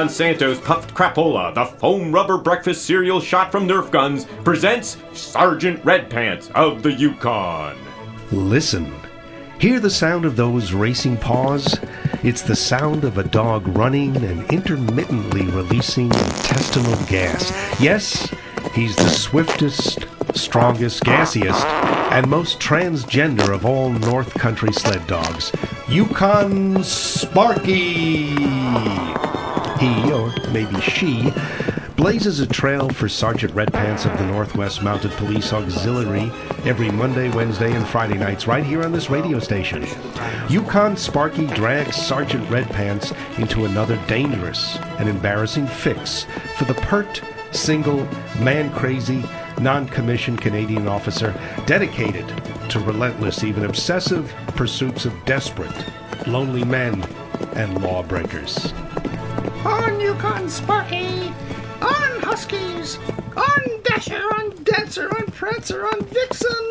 Monsanto's Puffed Crapola, the foam rubber breakfast cereal shot from Nerf guns, presents Sergeant Red Pants of the Yukon. Listen. Hear the sound of those racing paws? It's the sound of a dog running and intermittently releasing intestinal gas. Yes, he's the swiftest, strongest, gassiest, and most transgender of all North Country sled dogs. Yukon Sparky! Maybe she, blazes a trail for Sergeant Red Pants of the Northwest Mounted Police Auxiliary every Monday, Wednesday, and Friday nights right here on this radio station. Yukon Sparky drags Sergeant Red Pants into another dangerous and embarrassing fix for the pert, single, man crazy, non commissioned Canadian officer dedicated to relentless, even obsessive pursuits of desperate, lonely men and lawbreakers. On Yukon Sparky! On Huskies! On Dasher! On Dancer! On Prancer! On Vixen!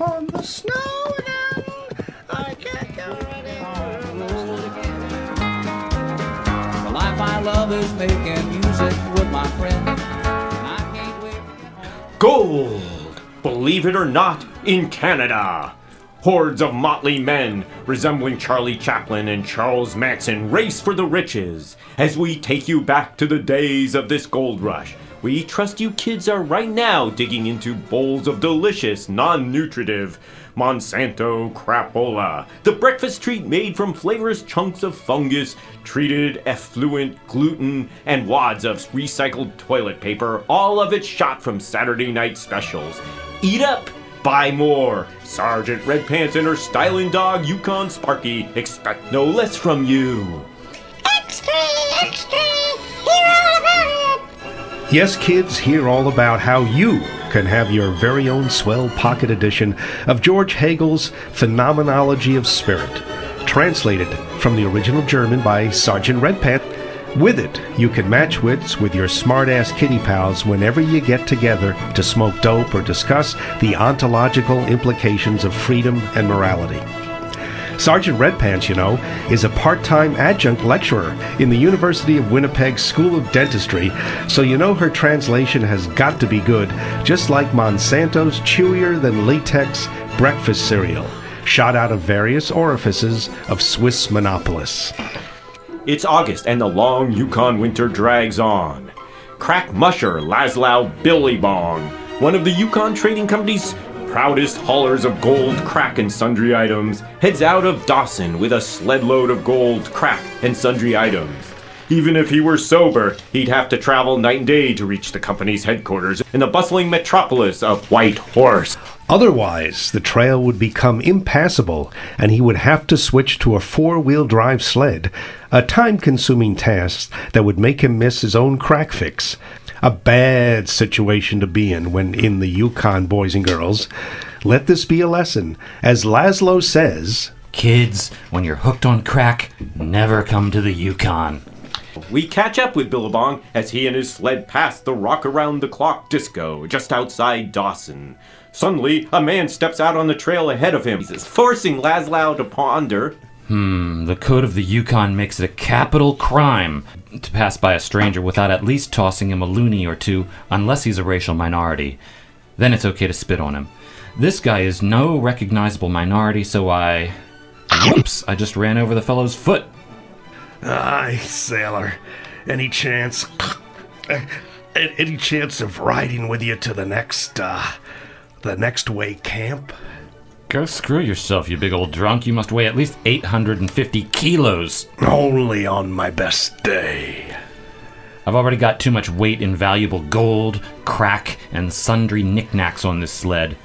On the snow again! I can't get ready. The life I love is making music with my friends. And I can't wait. Gold! Believe it or not, in Canada! Hordes of motley men resembling Charlie Chaplin and Charles Manson race for the riches as we take you back to the days of this gold rush. We trust you kids are right now digging into bowls of delicious, non nutritive Monsanto crapola, the breakfast treat made from flavorous chunks of fungus, treated effluent gluten, and wads of recycled toilet paper, all of it shot from Saturday night specials. Eat up! Buy more! Sergeant Red Pants and her styling dog, Yukon Sparky, expect no less from you. Extra! Extra! Hear all about it! Yes, kids, hear all about how you can have your very own swell pocket edition of George Hegel's Phenomenology of Spirit, translated from the original German by Sergeant Redpant. With it, you can match wits with your smart-ass kitty pals whenever you get together to smoke dope or discuss the ontological implications of freedom and morality. Sergeant Redpants, you know, is a part time adjunct lecturer in the University of Winnipeg School of Dentistry, so you know her translation has got to be good, just like Monsanto's chewier than latex breakfast cereal, shot out of various orifices of Swiss monopolists. It's August and the long Yukon winter drags on. Crack musher Laszlo Billy Bong, one of the Yukon Trading Company's proudest haulers of gold, crack, and sundry items, heads out of Dawson with a sled load of gold, crack, and sundry items. Even if he were sober, he'd have to travel night and day to reach the company's headquarters in the bustling metropolis of White Horse. Otherwise, the trail would become impassable and he would have to switch to a four wheel drive sled, a time consuming task that would make him miss his own crack fix. A bad situation to be in when in the Yukon, boys and girls. Let this be a lesson. As Laszlo says, Kids, when you're hooked on crack, never come to the Yukon. We catch up with Billabong as he and his sled pass the rock around the clock disco just outside Dawson. Suddenly, a man steps out on the trail ahead of him, He's forcing Laszlo to ponder. Hmm, the code of the Yukon makes it a capital crime to pass by a stranger without at least tossing him a loony or two, unless he's a racial minority. Then it's okay to spit on him. This guy is no recognizable minority, so I. Whoops! I just ran over the fellow's foot. Aye, sailor. Any chance. Any chance of riding with you to the next, uh, the next way camp? Go screw yourself, you big old drunk. You must weigh at least 850 kilos. Only on my best day. I've already got too much weight in valuable gold, crack, and sundry knickknacks on this sled.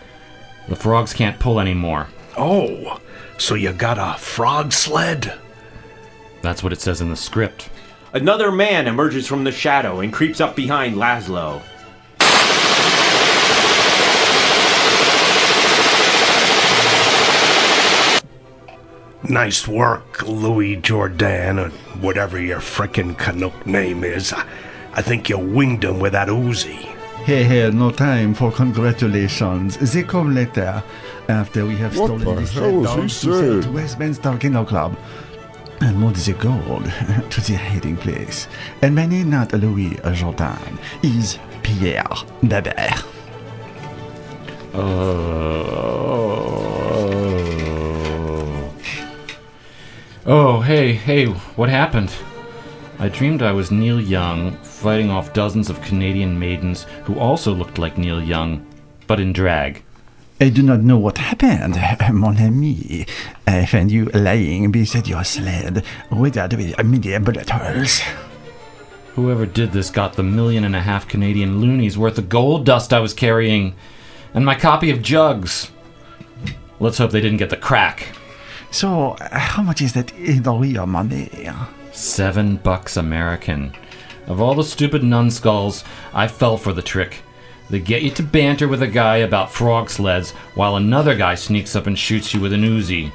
The frogs can't pull anymore. Oh, so you got a frog sled? That's what it says in the script. Another man emerges from the shadow and creeps up behind Laszlo. Nice work, Louis Jourdan, or whatever your frickin' Canuck name is. I, I think you winged him with that Uzi. Hey, hey, no time for congratulations. They come later, after we have What stolen the this hell red is dog he to saying? to Westminster Kennel Club. and more the gold to the hiding place. And my name not Louis Jourdan, is Pierre Babert. Oh. Oh, hey, hey, what happened? I dreamed I was Neil Young, fighting off dozens of Canadian maidens who also looked like Neil Young, but in drag. I do not know what happened, mon ami. I found you lying beside your sled, riddled with many bullet holes. Whoever did this got the million and a half Canadian loonies worth of gold dust I was carrying, and my copy of Jugs. Let's hope they didn't get the crack. So, how much is that in the real money? Seven bucks American. Of all the stupid numbskulls, I fell for the trick. They get you to banter with a guy about frog sleds while another guy sneaks up and shoots you with an Uzi.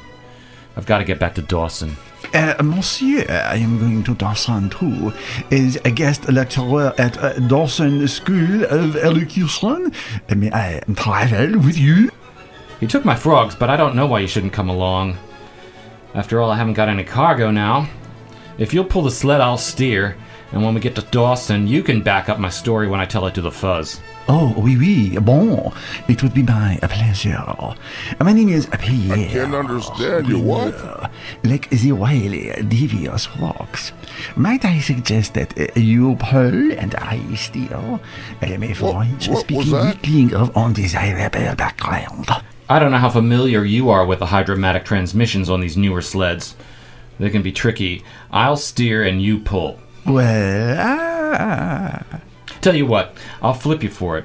I've got to get back to Dawson. Uh, monsieur, I am going to Dawson too. Is a guest lecturer at uh, Dawson School of Elocution. May I travel with you? He took my frogs, but I don't know why you shouldn't come along. After all, I haven't got any cargo now. If you'll pull the sled, I'll steer. And when we get to Dawson, you can back up my story when I tell it to the fuzz. Oh, oui, oui. Bon, it would be my pleasure. My name is Pierre. I can't understand you. What? Like the wily, devious rocks. Might I suggest that uh, you pull and I steer? I may What- find what was speaking that? weakling of undesirable background. I don't know how familiar you are with the hydromatic transmissions on these newer sleds. They can be tricky. I'll steer and you pull. Well, ah, Tell you what, I'll flip you for it.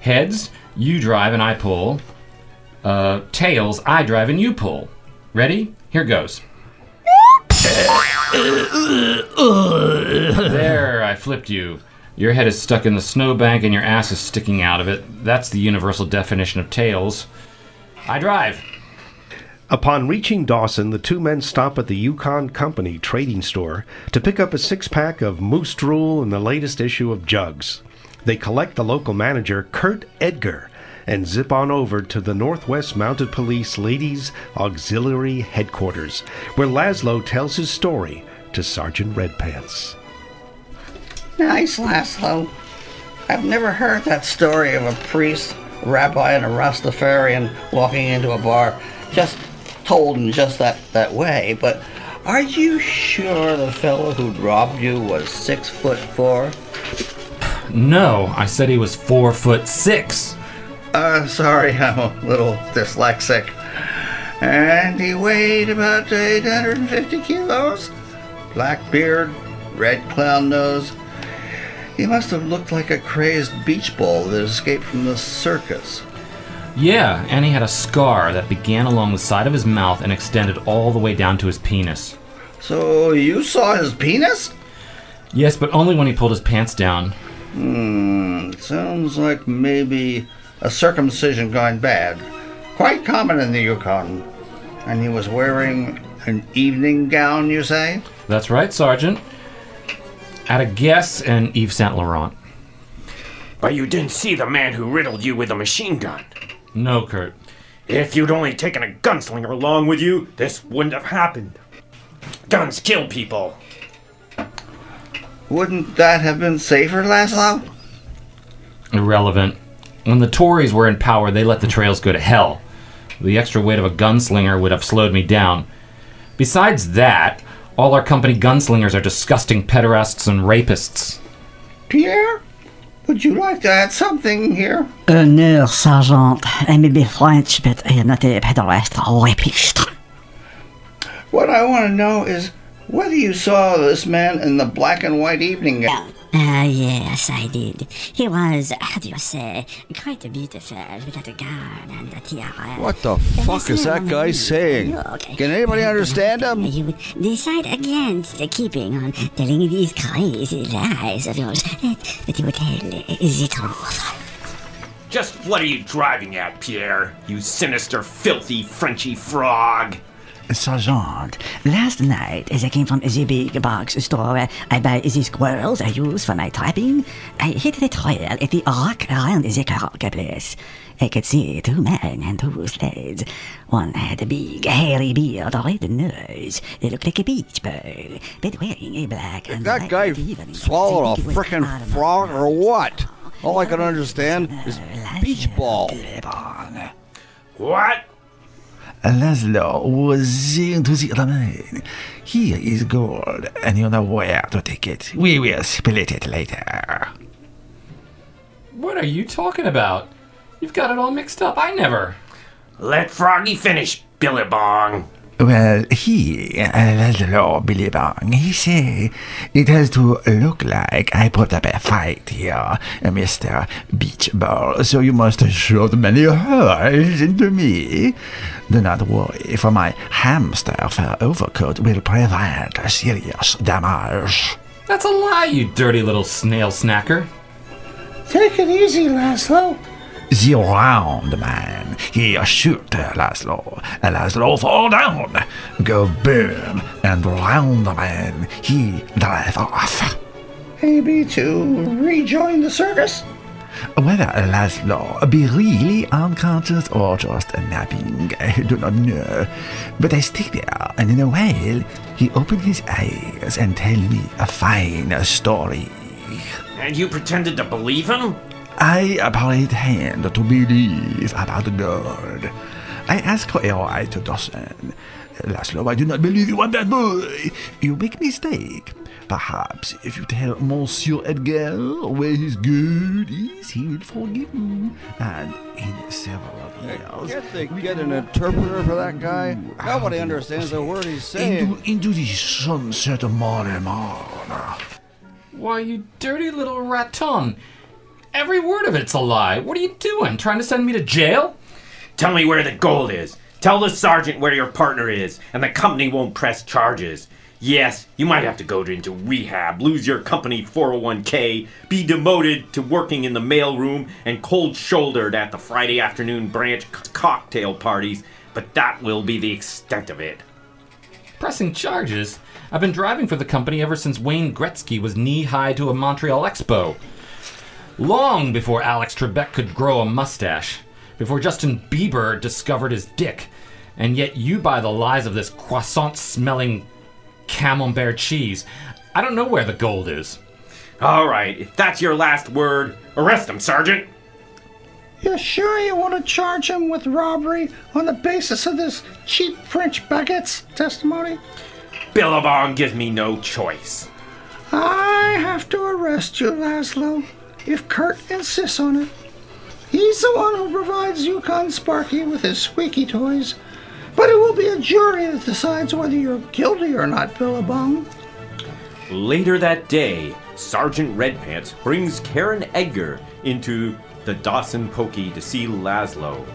Heads, you drive and I pull. Uh, tails, I drive and you pull. Ready? Here goes. There, I flipped you. Your head is stuck in the snowbank and your ass is sticking out of it. That's the universal definition of tails. I drive. Upon reaching Dawson, the two men stop at the Yukon Company trading store to pick up a six pack of Moose Drool and the latest issue of Jugs. They collect the local manager, Kurt Edgar, and zip on over to the Northwest Mounted Police Ladies Auxiliary Headquarters, where Laszlo tells his story to Sergeant Redpants. Nice, Laszlo. I've never heard that story of a priest, a rabbi, and a Rastafarian walking into a bar, just told in just that, that way. But are you sure the fellow who robbed you was six foot four? No, I said he was four foot six. Uh, sorry, I'm a little dyslexic. And he weighed about 850 kilos. Black beard, red clown nose. He must have looked like a crazed beach ball that escaped from the circus. Yeah, and he had a scar that began along the side of his mouth and extended all the way down to his penis. So you saw his penis? Yes, but only when he pulled his pants down. Hmm, sounds like maybe a circumcision gone bad. Quite common in the Yukon. And he was wearing an evening gown, you say? That's right, Sergeant. At a guess, and Yves Saint Laurent. But you didn't see the man who riddled you with a machine gun. No, Kurt. If you'd only taken a gunslinger along with you, this wouldn't have happened. Guns kill people. Wouldn't that have been safer, Laszlo? Irrelevant. When the Tories were in power, they let the trails go to hell. The extra weight of a gunslinger would have slowed me down. Besides that, all our company gunslingers are disgusting pederasts and rapists. Pierre, would you like to add something here? Uh, no, Sergeant. I may be French, but I am not a pederast or rapist. What I want to know is whether you saw this man in the black and white evening gown. Ah, yes, I did. He was, how do you say, quite a beautiful with a gown and a tiara. What the fuck is that guy saying? Can anybody understand him? You would decide against keeping on telling these crazy lies of yours that, that you would tell the truth. Just what are you driving at, Pierre? You sinister, filthy, Frenchy frog. Sergeant, Last night, as I came from the big box store where I buy the squirrels I use for my trapping, I hit the trail at the rock around the croc place. I could see two men and two sleds. One had a big, hairy beard, a red nose. They looked like a beach bird, but wearing a black and That guy evening. swallowed a think it was frickin' frog or what? All I can understand is beach ball. What? Laszlo was saying to the other man, Here is gold, and you know where to take it. We will split it later. What are you talking about? You've got it all mixed up. I never. Let Froggy finish, Billabong. Well, he, uh, Laszlo Billy Bong, he say it has to look like I put up a fight here, uh, Mr. Beach Ball, so you must shoot many holes into me. Do not worry, for my hamster fur overcoat will prevent serious damage. That's a lie, you dirty little snail snacker. Take it easy, Laszlo. The round man, he shoot uh, Laszlo. Uh, Laszlo fall down, go boom, and round man, he drive off. Maybe to rejoin the circus? Whether Laszlo be really unconscious or just napping, I do not know. But I stick there, and in a while, he open his eyes and tell me a fine story. And you pretended to believe him? I pretend to believe about God. I ask for a ride to Dawson. Laszlo, I do not believe you want that boy. You make mistake. Perhaps if you tell Monsieur Edgar where his good is, he will forgive you. And in several years, Can't they get an interpreter for that guy? Nobody understands a word he's saying. into, into the sunset morning, man. Why, you dirty little raton. Every word of it's a lie. What are you doing? Trying to send me to jail? Tell me where the gold is. Tell the sergeant where your partner is, and the company won't press charges. Yes, you might have to go into rehab, lose your company 401k, be demoted to working in the mailroom, and cold shouldered at the Friday afternoon branch c- cocktail parties, but that will be the extent of it. Pressing charges? I've been driving for the company ever since Wayne Gretzky was knee high to a Montreal Expo. Long before Alex Trebek could grow a mustache. Before Justin Bieber discovered his dick. And yet you buy the lies of this croissant smelling camembert cheese. I don't know where the gold is. All right, if that's your last word, arrest him, Sergeant. You sure you want to charge him with robbery on the basis of this cheap French baguette's testimony? Billabong gives me no choice. I have to arrest you, Laszlo, if Kurt insists on it. He's the one who provides Yukon Sparky with his squeaky toys, but it will be a jury that decides whether you're guilty or not, Billabong. Later that day, Sergeant Redpants brings Karen Edgar into the Dawson Pokey to see Laszlo.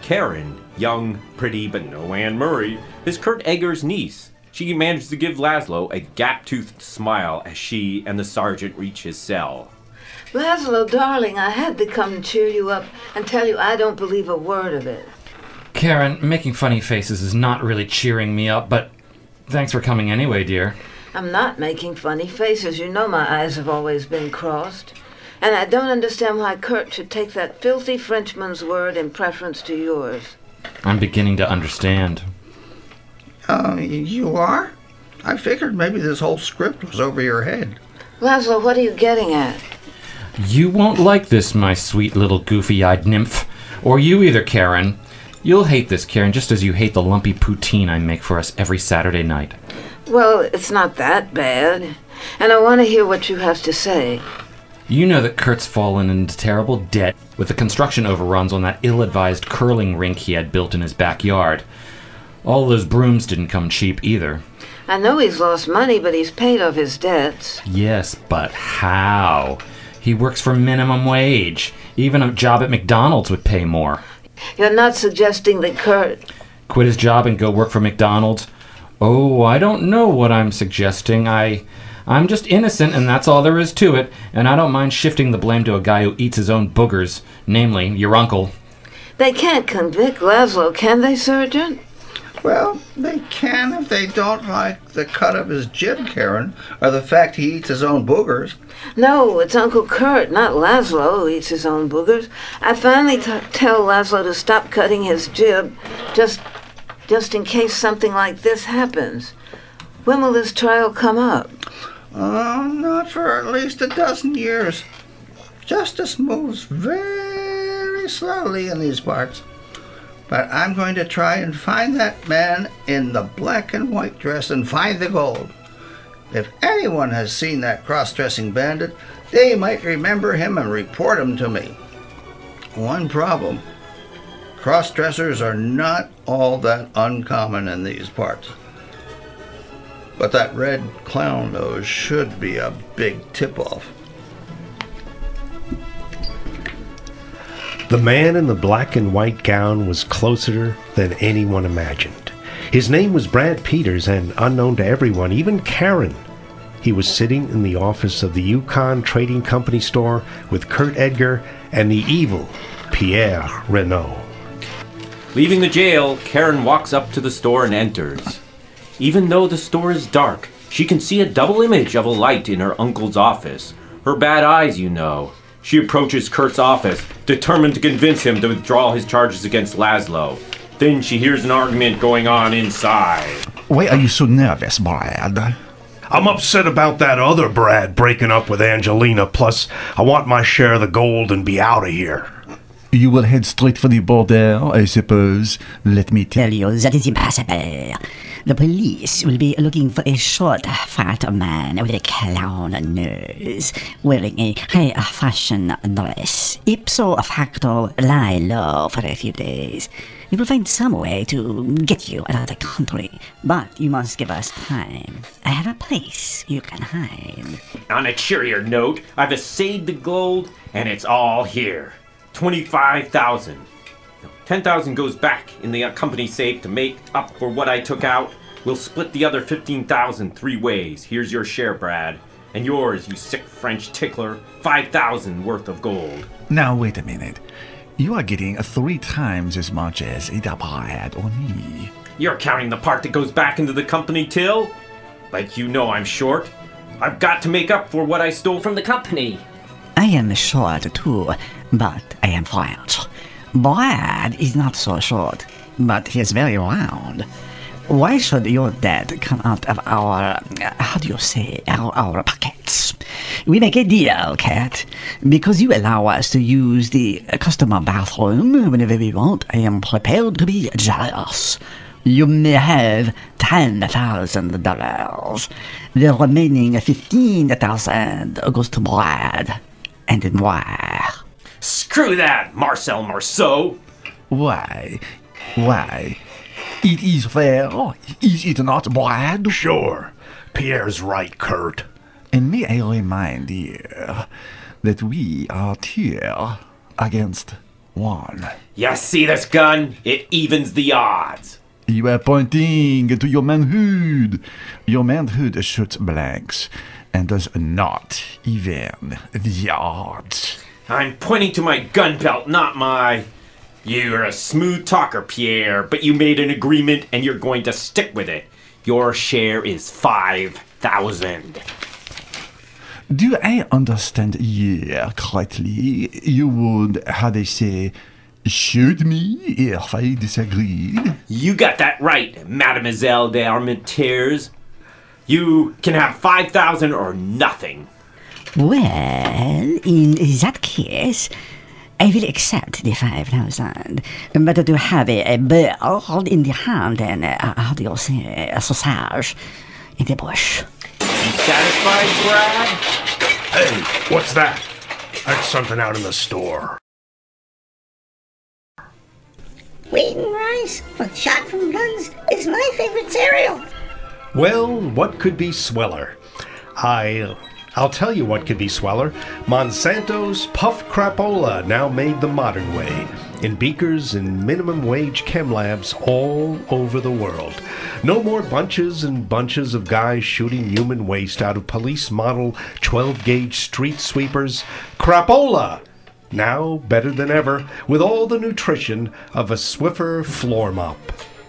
Karen, young, pretty, but no Anne Murray, is Kurt Edgar's niece. She manages to give Laszlo a gap-toothed smile as she and the sergeant reach his cell. Laszlo, darling, I had to come and cheer you up and tell you I don't believe a word of it. Karen, making funny faces is not really cheering me up, but thanks for coming anyway, dear. I'm not making funny faces. You know my eyes have always been crossed. And I don't understand why Kurt should take that filthy Frenchman's word in preference to yours. I'm beginning to understand. Uh, you are? I figured maybe this whole script was over your head. Laszlo, what are you getting at? You won't like this, my sweet little goofy eyed nymph. Or you either, Karen. You'll hate this, Karen, just as you hate the lumpy poutine I make for us every Saturday night. Well, it's not that bad. And I want to hear what you have to say. You know that Kurt's fallen into terrible debt with the construction overruns on that ill advised curling rink he had built in his backyard. All those brooms didn't come cheap either. I know he's lost money, but he's paid off his debts. Yes, but how? He works for minimum wage. Even a job at McDonald's would pay more. You're not suggesting that Kurt. Quit his job and go work for McDonald's? Oh, I don't know what I'm suggesting. I. I'm just innocent, and that's all there is to it, and I don't mind shifting the blame to a guy who eats his own boogers, namely, your uncle. They can't convict Laszlo, can they, Sergeant? Well, they can if they don't like the cut of his jib, Karen, or the fact he eats his own boogers. No, it's Uncle Kurt, not Laszlo, who eats his own boogers. I finally t- tell Laszlo to stop cutting his jib, just, just in case something like this happens. When will this trial come up? Oh, not for at least a dozen years. Justice moves very slowly in these parts. But I'm going to try and find that man in the black and white dress and find the gold. If anyone has seen that cross dressing bandit, they might remember him and report him to me. One problem cross dressers are not all that uncommon in these parts. But that red clown nose should be a big tip off. The man in the black and white gown was closer than anyone imagined. His name was Brad Peters, and unknown to everyone, even Karen. He was sitting in the office of the Yukon Trading Company store with Kurt Edgar and the evil Pierre Renault. Leaving the jail, Karen walks up to the store and enters. Even though the store is dark, she can see a double image of a light in her uncle's office. Her bad eyes, you know. She approaches Kurt's office, determined to convince him to withdraw his charges against Laszlo. Then she hears an argument going on inside. Why are you so nervous, Brad? I'm upset about that other Brad breaking up with Angelina, plus, I want my share of the gold and be out of here. You will head straight for the border, I suppose. Let me tell Tell you that is impossible. The police will be looking for a short, fat man with a clown nose, wearing a high fashion dress. Ipso facto, lie low for a few days. We will find some way to get you out of the country, but you must give us time. I have a place you can hide. On a cheerier note, I've assayed the gold, and it's all here. 25,000. 10,000 goes back in the company safe to make up for what I took out. We'll split the other 15,000 three ways. Here's your share, Brad. And yours, you sick French tickler, 5,000 worth of gold. Now, wait a minute. You are getting three times as much as either Brad or me. You're counting the part that goes back into the company till? Like you know I'm short. I've got to make up for what I stole from the company. I am short too, but I am French. Brad is not so short, but he is very round. Why should your debt come out of our, how do you say, our, our pockets? We make a deal, Cat. Because you allow us to use the customer bathroom whenever we want, I am prepared to be generous. You may have ten thousand dollars. The remaining fifteen thousand goes to Brad and Noir. Screw that, Marcel Marceau. Why? Why? It is fair, oh, is it not, Brad? Sure. Pierre's right, Kurt. And may I remind you that we are two against one. You see this gun? It evens the odds. You are pointing to your manhood. Your manhood shoots blanks and does not even the odds. I'm pointing to my gun belt, not my. You're a smooth talker, Pierre, but you made an agreement and you're going to stick with it. Your share is 5,000. Do I understand you correctly? You would, how they say, shoot me if I disagreed? You got that right, Mademoiselle d'Armentières. You can have 5,000 or nothing. Well, in that case, I will accept the 5,000. But to have a, a bird in the hand and, uh, how do you say, a sausage in the bush. Satisfied, Brad? Hey, what's that? That's something out in the store. Wheat and rice with shot from guns is my favorite cereal. Well, what could be sweller? I. I'll tell you what could be sweller. Monsanto's Puff Crapola, now made the modern way, in beakers and minimum wage chem labs all over the world. No more bunches and bunches of guys shooting human waste out of police model 12 gauge street sweepers. Crapola! Now better than ever, with all the nutrition of a Swiffer floor mop.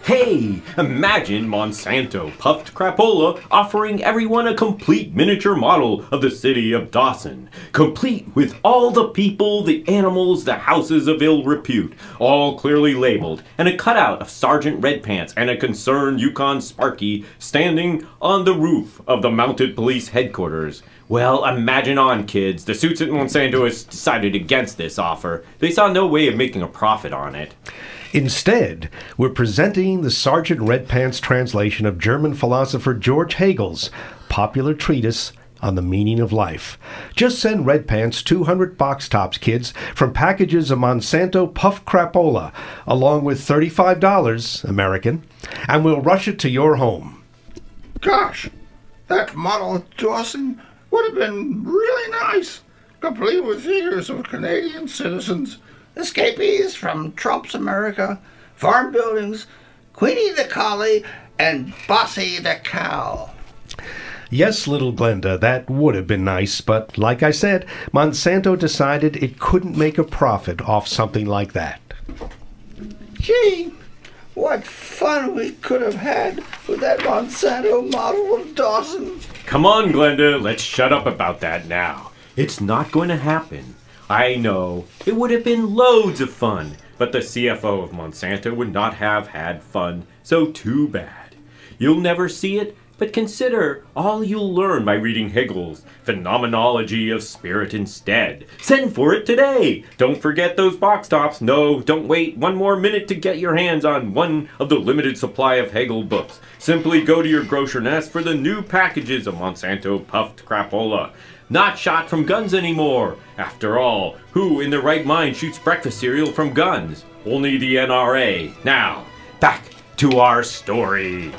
Hey, imagine Monsanto puffed crapola offering everyone a complete miniature model of the city of Dawson, complete with all the people, the animals, the houses of ill repute, all clearly labeled, and a cutout of Sergeant Red Pants and a concerned Yukon Sparky standing on the roof of the mounted police headquarters. Well, imagine on, kids. The suits at Monsanto has decided against this offer. They saw no way of making a profit on it. Instead, we're presenting the Sergeant Red Pants translation of German philosopher George Hegel's popular treatise on the meaning of life. Just send Red Pants 200 box tops, kids, from packages of Monsanto Puff Crapola, along with $35 American, and we'll rush it to your home. Gosh, that model Dawson would have been really nice, complete with figures of Canadian citizens, escapees from Trump's America, farm buildings, Queenie the collie, and Bossy the cow. Yes, little Glenda, that would have been nice, but like I said, Monsanto decided it couldn't make a profit off something like that. Gee, what fun we could have had with that Monsanto model of Dawson. Come on, Glenda, let's shut up about that now. It's not going to happen. I know. It would have been loads of fun, but the CFO of Monsanto would not have had fun, so too bad. You'll never see it, but consider all you'll learn by reading Hegel's Phenomenology of Spirit instead. Send for it today! Don't forget those box tops. No, don't wait one more minute to get your hands on one of the limited supply of Hegel books. Simply go to your grocer and ask for the new packages of Monsanto Puffed Crapola. Not shot from guns anymore. After all, who in their right mind shoots breakfast cereal from guns? Only the NRA. Now, back to our story.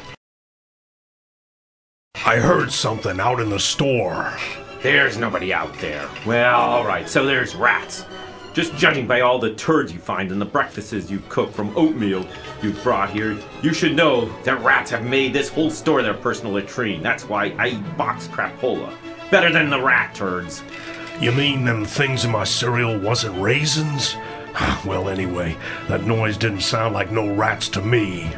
I heard something out in the store. There's nobody out there. Well, alright, so there's rats. Just judging by all the turds you find in the breakfasts you cook from oatmeal you brought here, you should know that rats have made this whole store their personal latrine. That's why I eat box crapola. Better than the rat turds. You mean them things in my cereal wasn't raisins? Well, anyway, that noise didn't sound like no rats to me.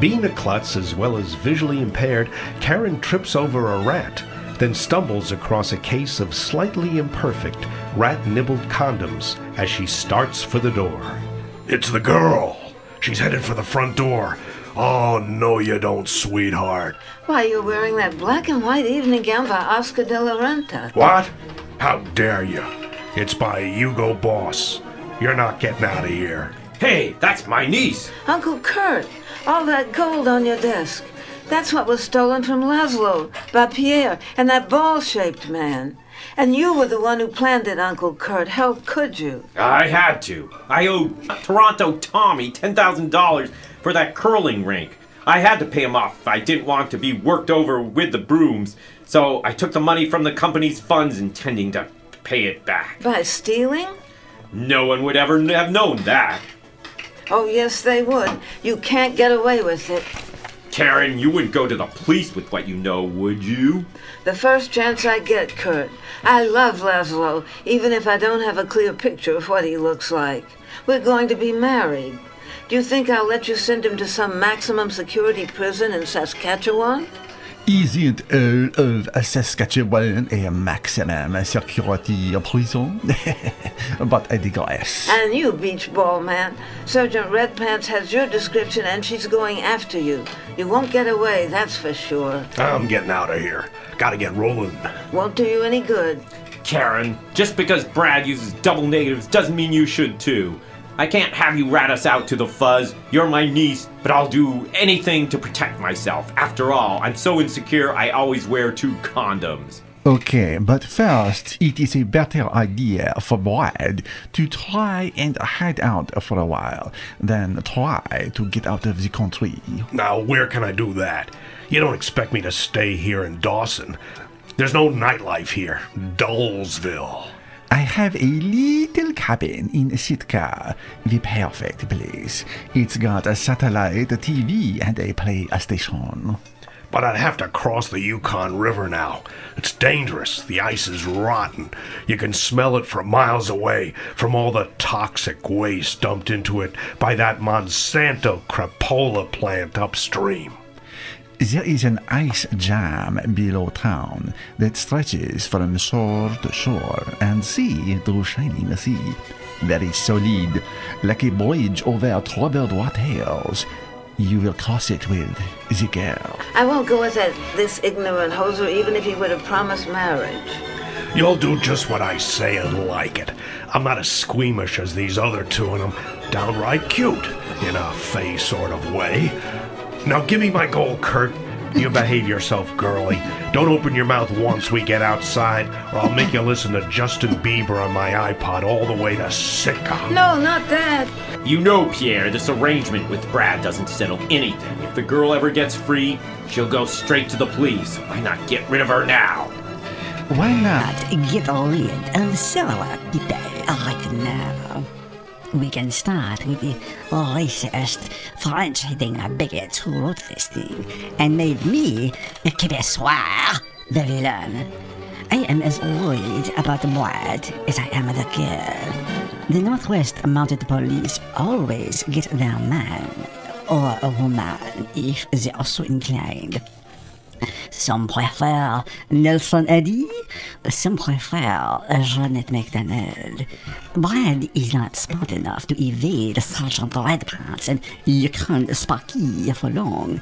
Being a klutz as well as visually impaired, Karen trips over a rat, then stumbles across a case of slightly imperfect, rat nibbled condoms as she starts for the door. It's the girl! She's headed for the front door. Oh, no, you don't, sweetheart. Why, you're wearing that black and white evening gown by Oscar de la Renta. What? How dare you? It's by Hugo Boss. You're not getting out of here. Hey, that's my niece. Uncle Kurt, all that gold on your desk. That's what was stolen from Laszlo by Pierre and that ball shaped man. And you were the one who planned it, Uncle Kurt. How could you? I had to. I owed Toronto Tommy $10,000 for that curling rink. I had to pay him off. I didn't want to be worked over with the brooms, so I took the money from the company's funds intending to pay it back. By stealing? No one would ever have known that. Oh, yes, they would. You can't get away with it. Karen, you wouldn't go to the police with what you know, would you? The first chance I get, Kurt. I love Laszlo, even if I don't have a clear picture of what he looks like. We're going to be married. Do you think I'll let you send him to some maximum security prison in Saskatchewan? Isn't all uh, of uh, Saskatchewan a maximum security prison? but I digress. And you, beach ball man. Sergeant Red Pants has your description and she's going after you. You won't get away, that's for sure. I'm getting out of here. Gotta get rolling. Won't do you any good. Karen, just because Brad uses double negatives doesn't mean you should too. I can't have you rat us out to the fuzz. You're my niece, but I'll do anything to protect myself. After all, I'm so insecure I always wear two condoms. Okay, but first, it is a better idea for Brad to try and hide out for a while than try to get out of the country. Now, where can I do that? You don't expect me to stay here in Dawson. There's no nightlife here. Dullsville. I have a little cabin in Sitka, the perfect place. It's got a satellite TV and a PlayStation. but I'd have to cross the Yukon River now. It's dangerous. The ice is rotten. You can smell it from miles away from all the toxic waste dumped into it by that Monsanto crapola plant upstream. There is an ice jam below town that stretches from shore to shore and sea to shining sea. Very solid, like a bridge over troubled waters. You will cross it with the girl. I won't go with that this ignorant hoser even if he would have promised marriage. You'll do just what I say and like it. I'm not as squeamish as these other two, and I'm downright cute, in a fey sort of way. Now give me my gold, Kurt. You behave yourself, girlie. Don't open your mouth once we get outside, or I'll make you listen to Justin Bieber on my iPod all the way to Sitka. No, not that. You know, Pierre, this arrangement with Brad doesn't settle anything. If the girl ever gets free, she'll go straight to the police. Why not get rid of her now? Why not? Get rid of Sarah people right now. We can start with the racist, French-hating bigots who wrote this thing and made me a Québécois, the villain. I am as worried about the Brad as I am the girl. The Northwest Mounted Police always get their man or a woman if they are so inclined. Some prefer Nelson Eddy, some prefer Jeanette MacDonald. Brad is not smart enough to evade Sergeant Redpants and Yukon Sparky for long.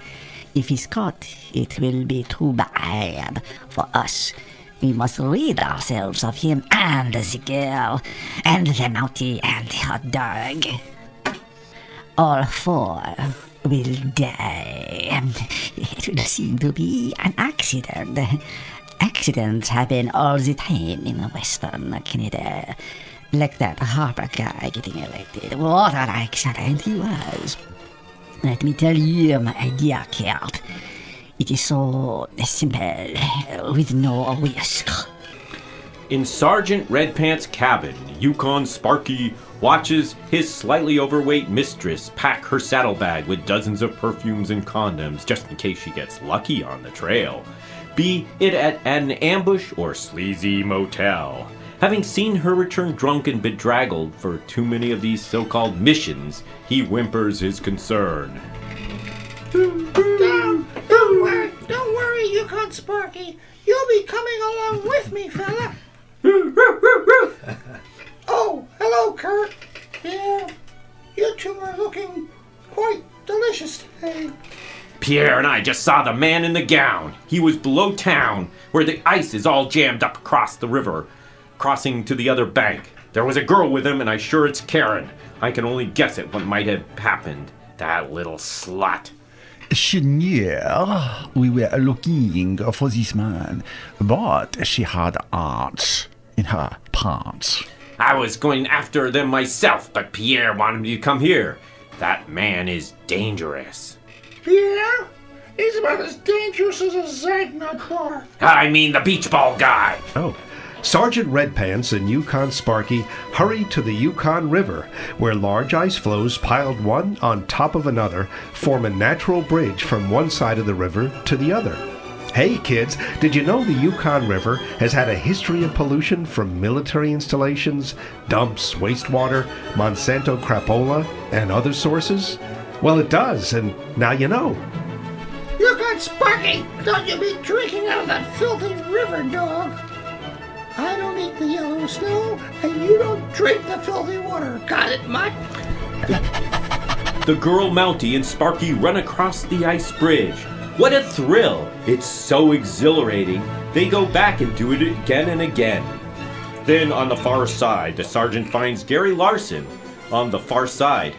If he's caught, it will be too bad for us. We must rid ourselves of him and the girl, and the Mountie and the hot dog. All four will die. It will seem to be an accident. Accidents happen all the time in Western Canada. Like that Harper guy getting elected. What an accident he was. Let me tell you, my dear Kurt, it is so simple, with no risk. In Sergeant Redpants' cabin, Yukon Sparky watches his slightly overweight mistress pack her saddlebag with dozens of perfumes and condoms just in case she gets lucky on the trail, be it at an ambush or sleazy motel. Having seen her return drunk and bedraggled for too many of these so called missions, he whimpers his concern. Don't, don't worry, don't worry, Yukon Sparky. You'll be coming along with me, fella. oh, hello, Kurt. Yeah, you two are looking quite delicious today. Pierre and I just saw the man in the gown. He was below town, where the ice is all jammed up across the river, crossing to the other bank. There was a girl with him, and I'm sure it's Karen. I can only guess at what might have happened. That little slut. Seigneur, we were looking for this man, but she had ants in her pants. I was going after them myself, but Pierre wanted me to come here. That man is dangerous. Pierre? He's about as dangerous as a Zagnut barf. I mean the beach ball guy. Oh. Sergeant Redpants and Yukon Sparky hurried to the Yukon River, where large ice floes piled one on top of another form a natural bridge from one side of the river to the other. Hey kids, did you know the Yukon River has had a history of pollution from military installations, dumps, wastewater, Monsanto crapola, and other sources? Well, it does, and now you know. Yukon Sparky, don't you be drinking out of that filthy river, dog. I don't eat the yellow snow, and you don't drink the filthy water. Got it, Mutt? The girl Mountie and Sparky run across the ice bridge. What a thrill! It's so exhilarating. They go back and do it again and again. Then on the far side, the sergeant finds Gary Larson on the far side.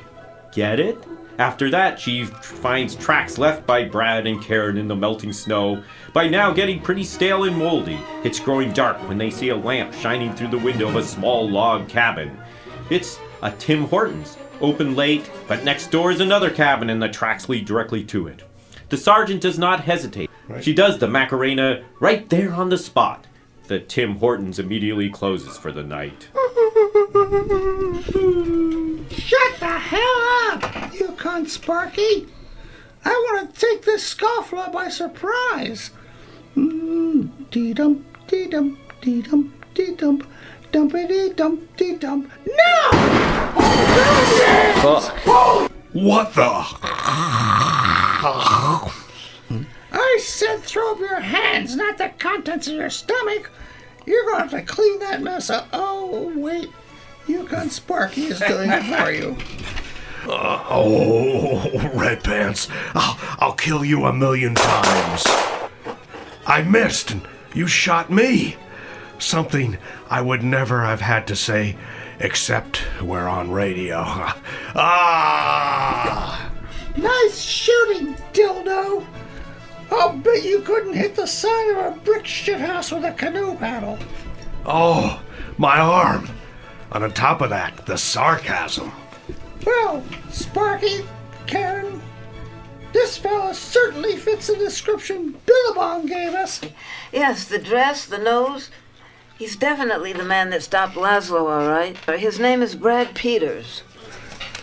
Get it? After that, she finds tracks left by Brad and Karen in the melting snow, by now getting pretty stale and moldy. It's growing dark when they see a lamp shining through the window of a small log cabin. It's a Tim Hortons, open late, but next door is another cabin and the tracks lead directly to it. The sergeant does not hesitate. She does the Macarena right there on the spot. The Tim Hortons immediately closes for the night. Shut the hell up, Yukon Sparky. I want to take this scofflaw by surprise. Mm, dee dump, dee dump, dee dump, dee dump, dumpity dump, dee dump. No! Oh, What the? I said throw up your hands, not the contents of your stomach. You're going to have to clean that mess up. Oh, wait. Yukon Sparky is doing it for you. Uh, oh, Red Pants, I'll, I'll kill you a million times. I missed, and you shot me. Something I would never have had to say, except we're on radio. Ah! Nice shooting, dildo. I'll bet you couldn't hit the side of a brick shithouse with a canoe paddle. Oh, my arm. And on top of that, the sarcasm. Well, Sparky, Karen, this fella certainly fits the description Billabong gave us. Yes, the dress, the nose. He's definitely the man that stopped Laszlo, all right. His name is Brad Peters.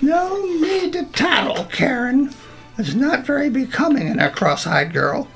No need to tattle, Karen. It's not very becoming in a cross-eyed girl.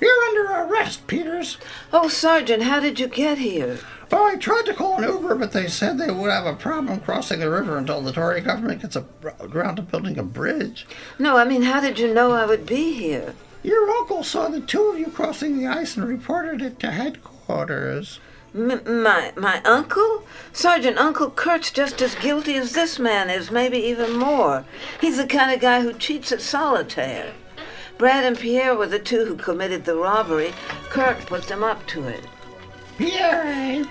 You're under arrest, Peters. Oh, Sergeant, how did you get here? Oh, I tried to call an Uber, but they said they would have a problem crossing the river until the Tory government gets around to building a bridge. No, I mean, how did you know I would be here? Your uncle saw the two of you crossing the ice and reported it to headquarters. M- my my uncle? Sergeant, Uncle Kurt's just as guilty as this man is, maybe even more. He's the kind of guy who cheats at solitaire. Brad and Pierre were the two who committed the robbery. Kurt put them up to it. Pierre, eh?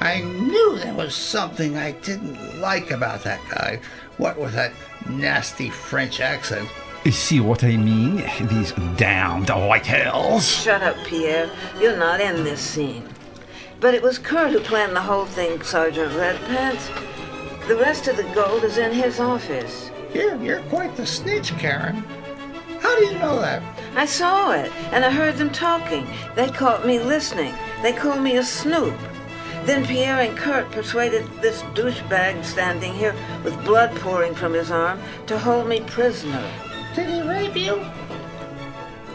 I knew there was something I didn't like about that guy. What with that nasty French accent. You see what I mean? These damned white hells. Shut up, Pierre. You're not in this scene. But it was Kurt who planned the whole thing, Sergeant Redpants. The rest of the gold is in his office. You're, you're quite the snitch, Karen. How do you know that? I saw it, and I heard them talking. They caught me listening. They called me a snoop. Then Pierre and Kurt persuaded this douchebag standing here with blood pouring from his arm to hold me prisoner. Did he rape you?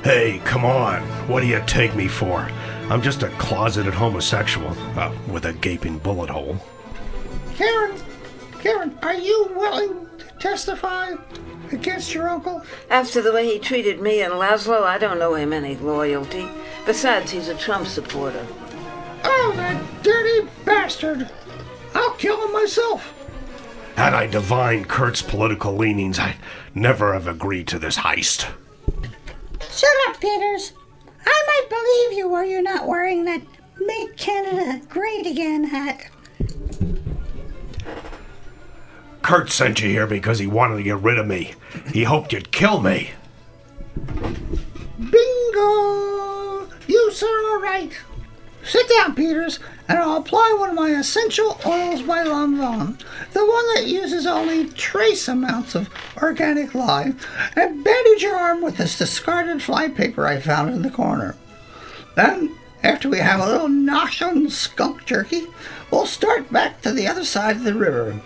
Hey, come on. What do you take me for? I'm just a closeted homosexual uh, with a gaping bullet hole. Karen, Karen, are you willing to testify against your uncle? After the way he treated me and Laszlo, I don't owe him any loyalty. Besides, he's a Trump supporter. Oh, that dirty bastard! I'll kill him myself. Had I divined Kurt's political leanings, I'd never have agreed to this heist. Shut up, Peters. I might believe you were you not wearing that Make Canada Great Again hat. Kurt sent you here because he wanted to get rid of me. He hoped you'd kill me. Bingo! You, sir, are right. Sit down, Peters, and I'll apply one of my essential oils by Lanvin, the one that uses only trace amounts of organic lye, and bandage your arm with this discarded flypaper I found in the corner. Then, after we have a little nosh on skunk jerky, we'll start back to the other side of the river.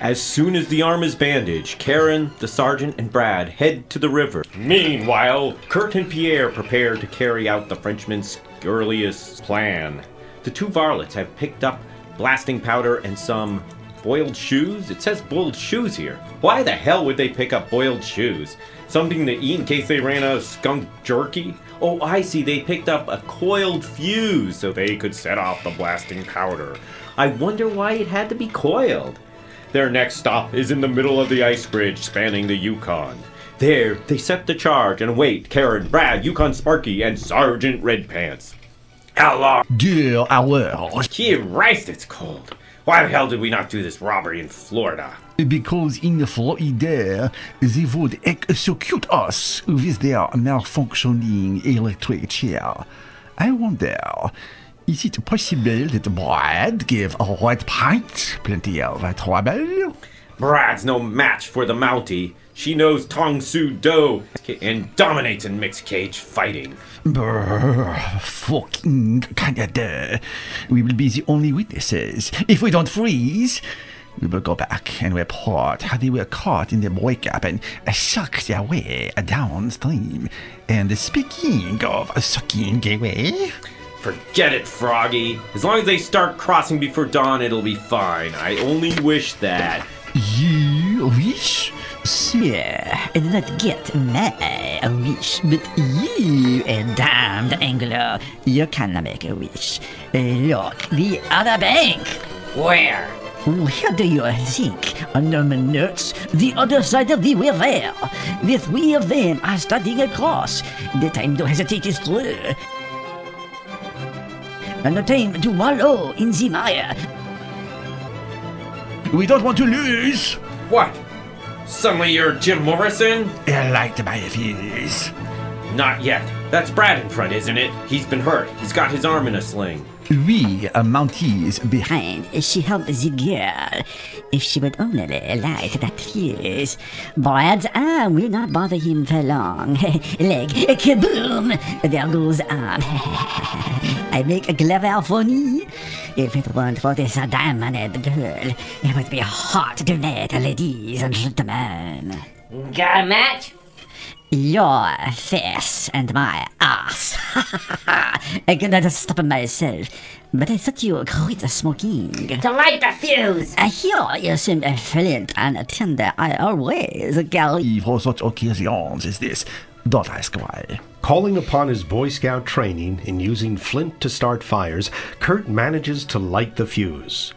As soon as the arm is bandaged, Karen, the sergeant, and Brad head to the river. Meanwhile, Kurt and Pierre prepare to carry out the Frenchman's scurriest plan. The two varlets have picked up blasting powder and some boiled shoes. It says boiled shoes here. Why the hell would they pick up boiled shoes? Something to eat in case they ran out of skunk jerky? Oh, I see. They picked up a coiled fuse so they could set off the blasting powder. I wonder why it had to be coiled. Their next stop is in the middle of the ice bridge spanning the Yukon. There, they set the charge and await Karen, Brad, Yukon Sparky, and Sergeant Redpants. Long? Deux hours. Gee, Christ, it's cold. Why the hell did we not do this robbery in Florida? Because in the Florida, they would execute us with their malfunctioning electric chair. I wonder, is it possible that Brad gave a red pint plenty of trouble? Brad's no match for the Mountie. She knows Tang Soo Do and dominates in mixed cage fighting. Brr, fucking Canada. We will be the only witnesses. If we don't freeze, We will go back and report how they were caught in the breakup and sucked their way downstream. And speaking of sucking away, Forget it, Froggy. As long as they start crossing before dawn, it'll be fine. I only wish that. Wish? Sir, not get my wish, but you, a damned angler, you cannot make a wish. Look, the other bank. Where? Where do you think? My notes, the other side of the river. The three of them are studying across. The time to hesitate is through. And the time to wallow in the mire. We don't want to lose. What? Suddenly you're Jim Morrison? I liked my fears. Not yet. That's Brad in front, isn't it? He's been hurt. He's got his arm in a sling. We are Mounties behind. And she helped the girl. If she would only light that fuse. Brad's arm will not bother him for long. Leg, kaboom! There goes arm. I make a clever funny. If it weren't for this diamonded girl, it would be hard tonight, ladies and gentlemen. Got a match? Your face and my ass. I cannot stop myself. But I thought you were quite smoking. To light the fuse! I hear you seem a flint and tender. I always carry. For such occasions as this, don't ask why. Calling upon his Boy Scout training in using flint to start fires, Kurt manages to light the fuse.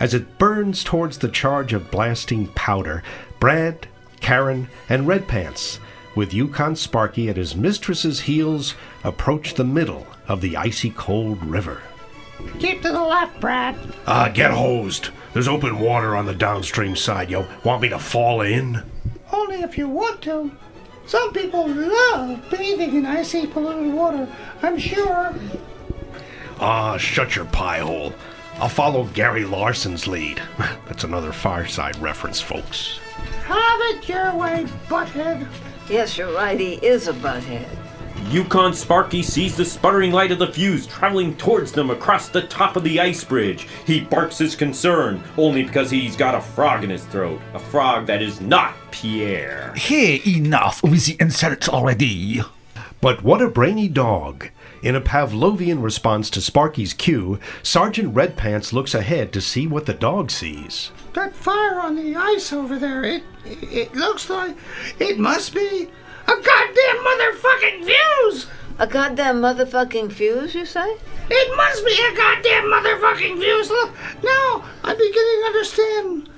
As it burns towards the charge of blasting powder, Brad, Karen, and Red Pants, with Yukon Sparky at his mistress's heels, approach the middle of the icy cold river. Keep to the left, Brad. Ah, get hosed. There's open water on the downstream side, yo. Want me to fall in? Only if you want to. Some people love bathing in icy polluted water, I'm sure. Ah, shut your pie hole. I'll follow Gary Larson's lead. That's another Far Side reference, folks. Have it your way, butthead. Yes, you're right, he is a butthead. Yukon Sparky sees the sputtering light of the fuse traveling towards them across the top of the ice bridge. He barks his concern, only because he's got a frog in his throat. A frog that is not Pierre. Hey, enough with the insults already. But what a brainy dog! In a Pavlovian response to Sparky's cue, Sergeant Redpants looks ahead to see what the dog sees. That fire on the ice over there, it it looks like it must be a goddamn motherfucking fuse. A goddamn motherfucking fuse, you say? It must be a goddamn motherfucking fuse. Look, now I'm beginning to understand.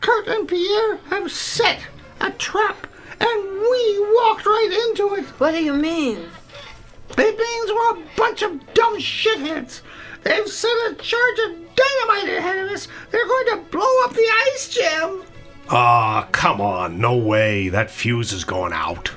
Kurt and Pierre have set a trap, and we walked right into it. What do you mean? It means we're a bunch of dumb shitheads. They've set a charge of dynamite ahead of us. They're going to blow up the ice jam. Ah, come on, no way. That fuse is going out.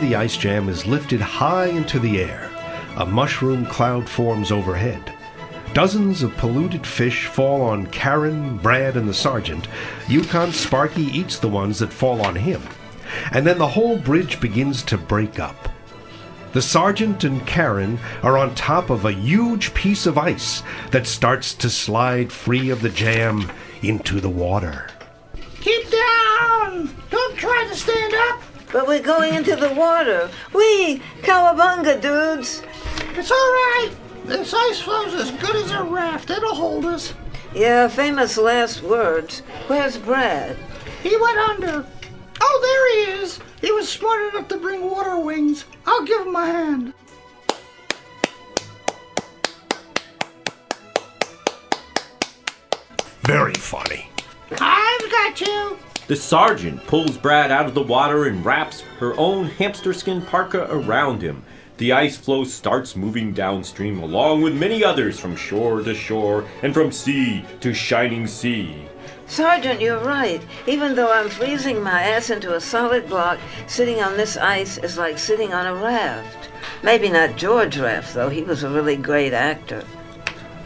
The ice jam is lifted high into the air. A mushroom cloud forms overhead. Dozens of polluted fish fall on Karen, Brad, and the sergeant. Yukon Sparky eats the ones that fall on him. And then the whole bridge begins to break up. The sergeant and Karen are on top of a huge piece of ice that starts to slide free of the jam into the water. Keep down! Don't try to stand! But we're going into the water. We cowabunga dudes. It's all right. This ice floe's as good as a raft. It'll hold us. Yeah, famous last words. Where's Brad? He went under. Oh, there he is. He was smart enough to bring water wings. I'll give him a hand. Very funny. I've got you. The sergeant pulls Brad out of the water and wraps her own hamster skin parka around him. The ice floe starts moving downstream along with many others from shore to shore and from sea to shining sea. Sergeant, you're right. Even though I'm freezing my ass into a solid block, sitting on this ice is like sitting on a raft. Maybe not George Raft, though. He was a really great actor.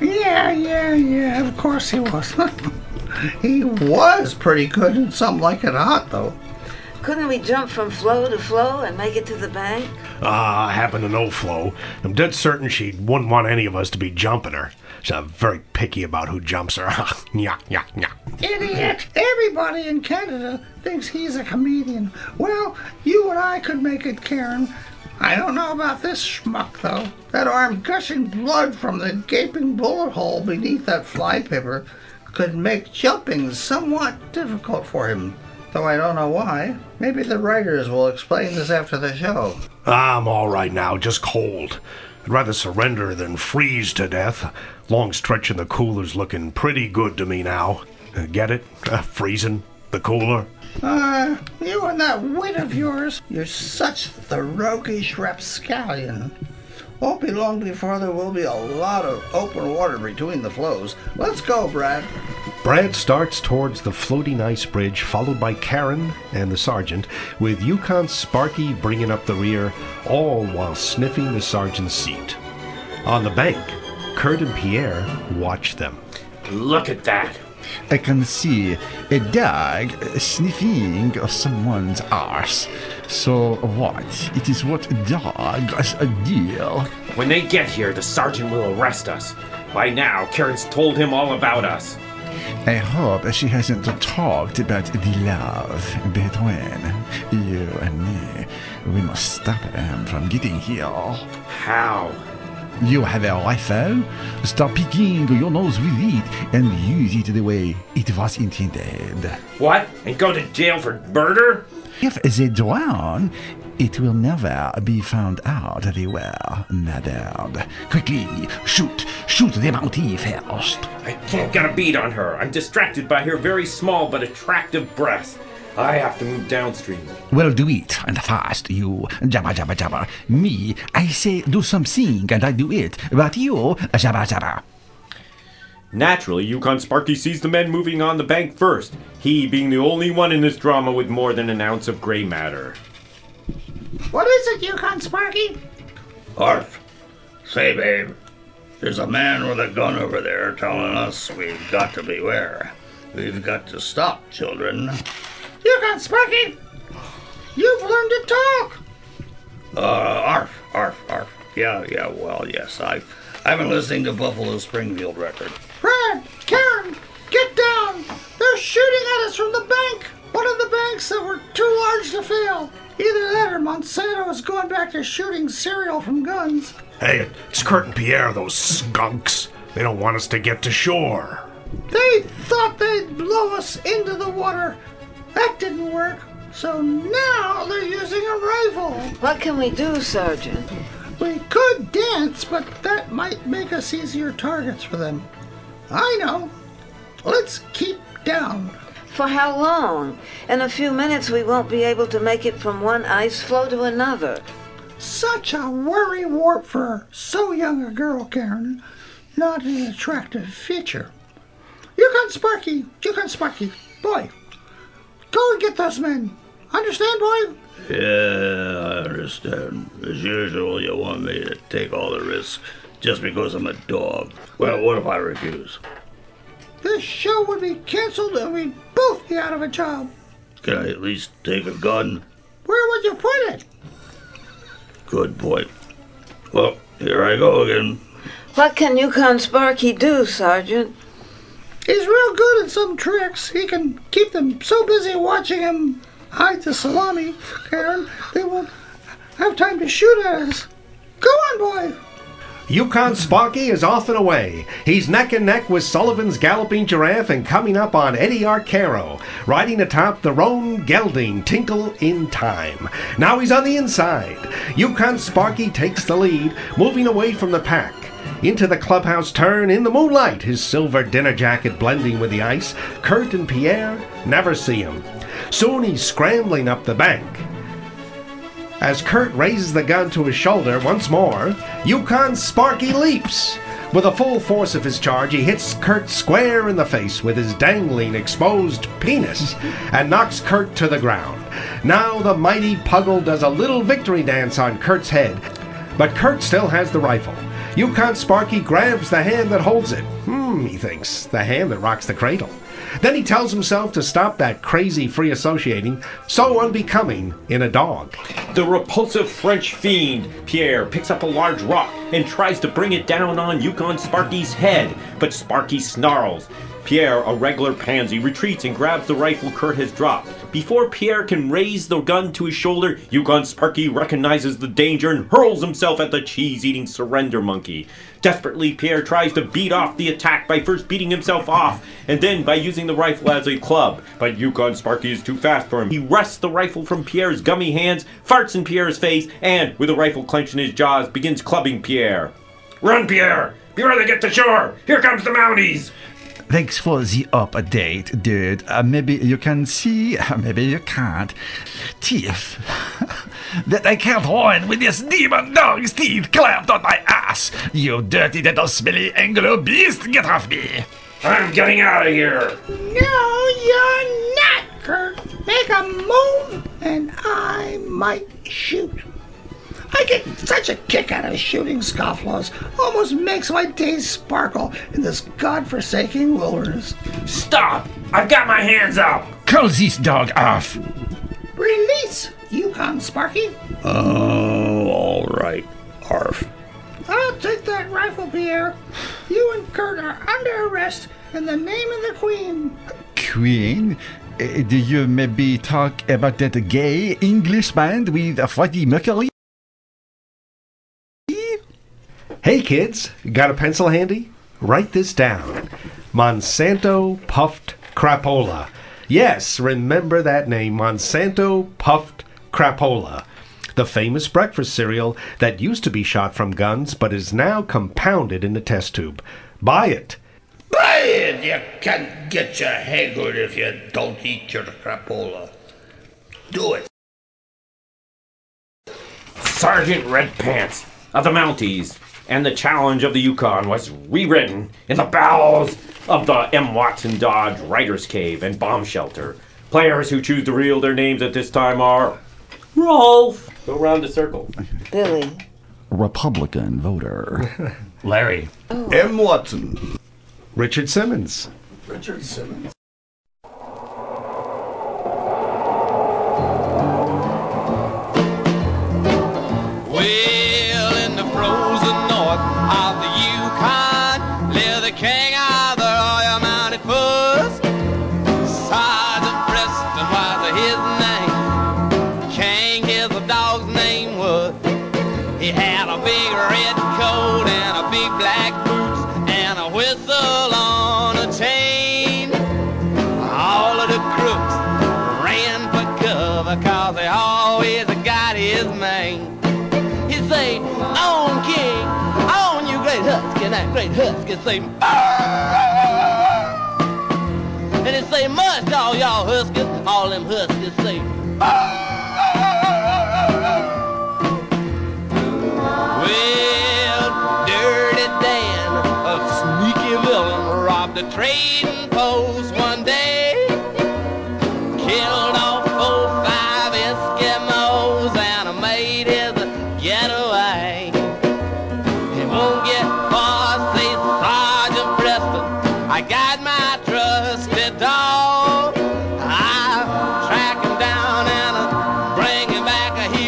Yeah, yeah, yeah. Of course he was. he was pretty good in something like it hot, though. Couldn't we jump from floe to floe and make it to the bank? Ah, I happen to know Flo. I'm dead certain she wouldn't want any of us to be jumping her. She's uh, very picky about who jumps her. Nya, nya, nya. Idiot! Everybody in Canada thinks he's a comedian. Well, you and I could make it, Karen. I don't know about this schmuck, though. That arm gushing blood from the gaping bullet hole beneath that flypaper could make jumping somewhat difficult for him. Though I don't know why. Maybe the writers will explain this after the show. I'm all right now, just cold. I'd rather surrender than freeze to death. Long stretch in the cooler's looking pretty good to me now. Uh, get it? Uh, freezing? The cooler? Ah, you and that wit of yours. You're such the roguish rapscallion. Won't be long before there will be a lot of open water between the floes. Let's go, Brad. Brad starts towards the floating ice bridge, followed by Karen and the sergeant, with Yukon Sparky bringing up the rear, all while sniffing the sergeant's seat. On the bank, Kurt and Pierre watch them. Look at that. I can see a dog sniffing someone's arse. So what? It is what dogs deal. When they get here, the sergeant will arrest us. By now, Karen's told him all about us. I hope she hasn't talked about the love between you and me. We must stop him from getting here. How? You have a rifle? Start picking your nose with it and use it the way it was intended. What? And go to jail for murder? If they drown, it will never be found out they were murdered. Quickly, shoot, shoot the mountie first. I can't get a bead on her. I'm distracted by her very small but attractive breast. I have to move downstream. Well, do it, and fast, you jabba jabba jabba. Me, I say do something, and I do it. But you, jabba jabba. Naturally, Yukon Sparky sees the men moving on the bank first, he being the only one in this drama with more than an ounce of gray matter. What is it, Yukon Sparky? Arf. Say, babe, there's a man with a gun over there telling us we've got to beware. We've got to stop, children. Yukon Sparky! You've learned to talk! Uh, arf, arf, arf. Yeah, yeah, well, yes, I, I've been listening to Buffalo Springfield record. Brad, Karen, get down! They're shooting at us from the bank! One of the banks that were too large to fail. Either that or Monsanto is going back to shooting cereal from guns. Hey, it's Kurt and Pierre, those skunks. They don't want us to get to shore. They thought they'd blow us into the water. That didn't work. So now they're using a rifle. What can we do, Sergeant? We could dance, but that might make us easier targets for them. I know. Let's keep down. For how long? In a few minutes, we won't be able to make it from one ice floe to another. Such a worry warp for so young a girl, Karen. Not an attractive feature. Yukon Sparky, Yukon Sparky, boy, go and get those men. Understand, boy? Yeah, I understand. As usual, you want me to take all the risks just because I'm a dog. Well, what if I refuse? This show would be canceled and we'd both be out of a job. Can I at least take a gun? Where would you put it? Good point. Well, here I go again. What can Yukon Sparky do, Sergeant? He's real good at some tricks. He can keep them so busy watching him hide the salami, Karen, they won't have time to shoot at us. Go on, boy. Yukon Sparky is off and away. He's neck and neck with Sullivan's Galloping Giraffe and coming up on Eddie Arcaro, riding atop the Roan Gelding Tinkle in Time. Now he's on the inside. Yukon Sparky takes the lead, moving away from the pack. Into the clubhouse turn in the moonlight, his silver dinner jacket blending with the ice. Kurt and Pierre never see him. Soon he's scrambling up the bank. As Kurt raises the gun to his shoulder once more, Yukon Sparky leaps. With the full force of his charge, he hits Kurt square in the face with his dangling, exposed penis and knocks Kurt to the ground. Now the mighty Puggle does a little victory dance on Kurt's head, but Kurt still has the rifle. Yukon Sparky grabs the hand that holds it. Hmm, he thinks, the hand that rocks the cradle. Then he tells himself to stop that crazy free associating, so unbecoming in a dog. The repulsive French fiend, Pierre, picks up a large rock and tries to bring it down on Yukon Sparky's head, but Sparky snarls. Pierre, a regular pansy, retreats and grabs the rifle Kurt has dropped. Before Pierre can raise the gun to his shoulder, Yukon Sparky recognizes the danger and hurls himself at the cheese eating surrender monkey. Desperately, Pierre tries to beat off the attack by first beating himself off and then by using the rifle as a club. But Yukon Sparky is too fast for him. He wrests the rifle from Pierre's gummy hands, farts in Pierre's face, and, with the rifle clenched in his jaws, begins clubbing Pierre. Run, Pierre! Before they get to shore! Here comes the Mounties! Thanks for the update, dude. Uh, maybe you can see, maybe you can't. Teeth. that I can't run with this demon dog's teeth clamped on my ass. You dirty little smelly Anglo beast, get off me. I'm getting out of here. No, you're not, Kurt. Make a move, and I might shoot. I get such a kick out of shooting scofflaws. Almost makes my days sparkle in this godforsaken wilderness. Stop! I've got my hands up! Call this dog off. Release, Yukon Sparky. Oh, all right. Arf. I'll take that rifle, Pierre. You and Kurt are under arrest in the name of the Queen. Queen? Uh, do you maybe talk about that gay English band with Freddie Mercury? Hey kids, got a pencil handy? Write this down. Monsanto puffed crapola. Yes, remember that name, Monsanto puffed crapola. The famous breakfast cereal that used to be shot from guns but is now compounded in a test tube. Buy it. Buy it! You can't get your haggard if you don't eat your crapola. Do it. Sergeant Red Pants of the Mounties and the Challenge of the Yukon was rewritten in the bowels of the M. Watson Dodge Writer's Cave and Bomb Shelter. Players who choose to reel their names at this time are Rolf. Go round the circle. Billy. Republican voter. Larry. Oh. M. Watson. Richard Simmons. Richard Simmons. Husky say, "Arr!" and he say, much all y'all huskies, all them huskies say, well, Dirty Dan, a sneaky villain, robbed a trading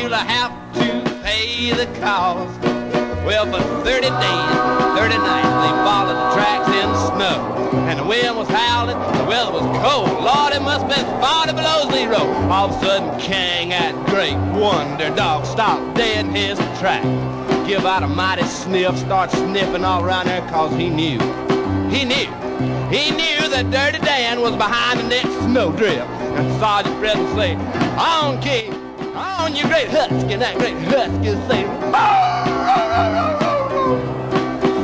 He'll have to pay the cost. Well, for 30 days, 30 nights, they followed the tracks in snow. And the wind was howling, the weather was cold. Lord, it must have been 40 below zero. All of a sudden, Kang, that great wonder dog, stopped dead in his track. give out a mighty sniff, start sniffing all around there cause he knew. He knew. He knew that Dirty Dan was behind the next snowdrift. And Sergeant Preston say, on King, on you great husky, that great husky say,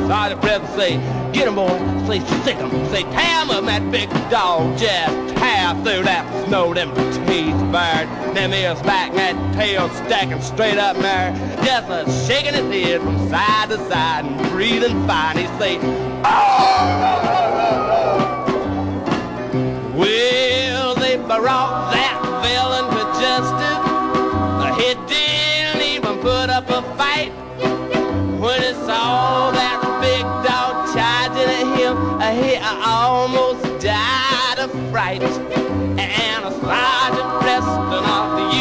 Sergeant Preston say, get him boy, say sick him, say tam him, that big dog just tear through that snow, them teeth bared, them ears back, that tail stacking straight up there, just a shaking his head from side to side and breathing fine. He say, oh! well, they brought that villain to justice. He didn't even put up a fight. When he saw that big dog charging at him, uh, he uh, almost died of fright. And a Sergeant Preston off the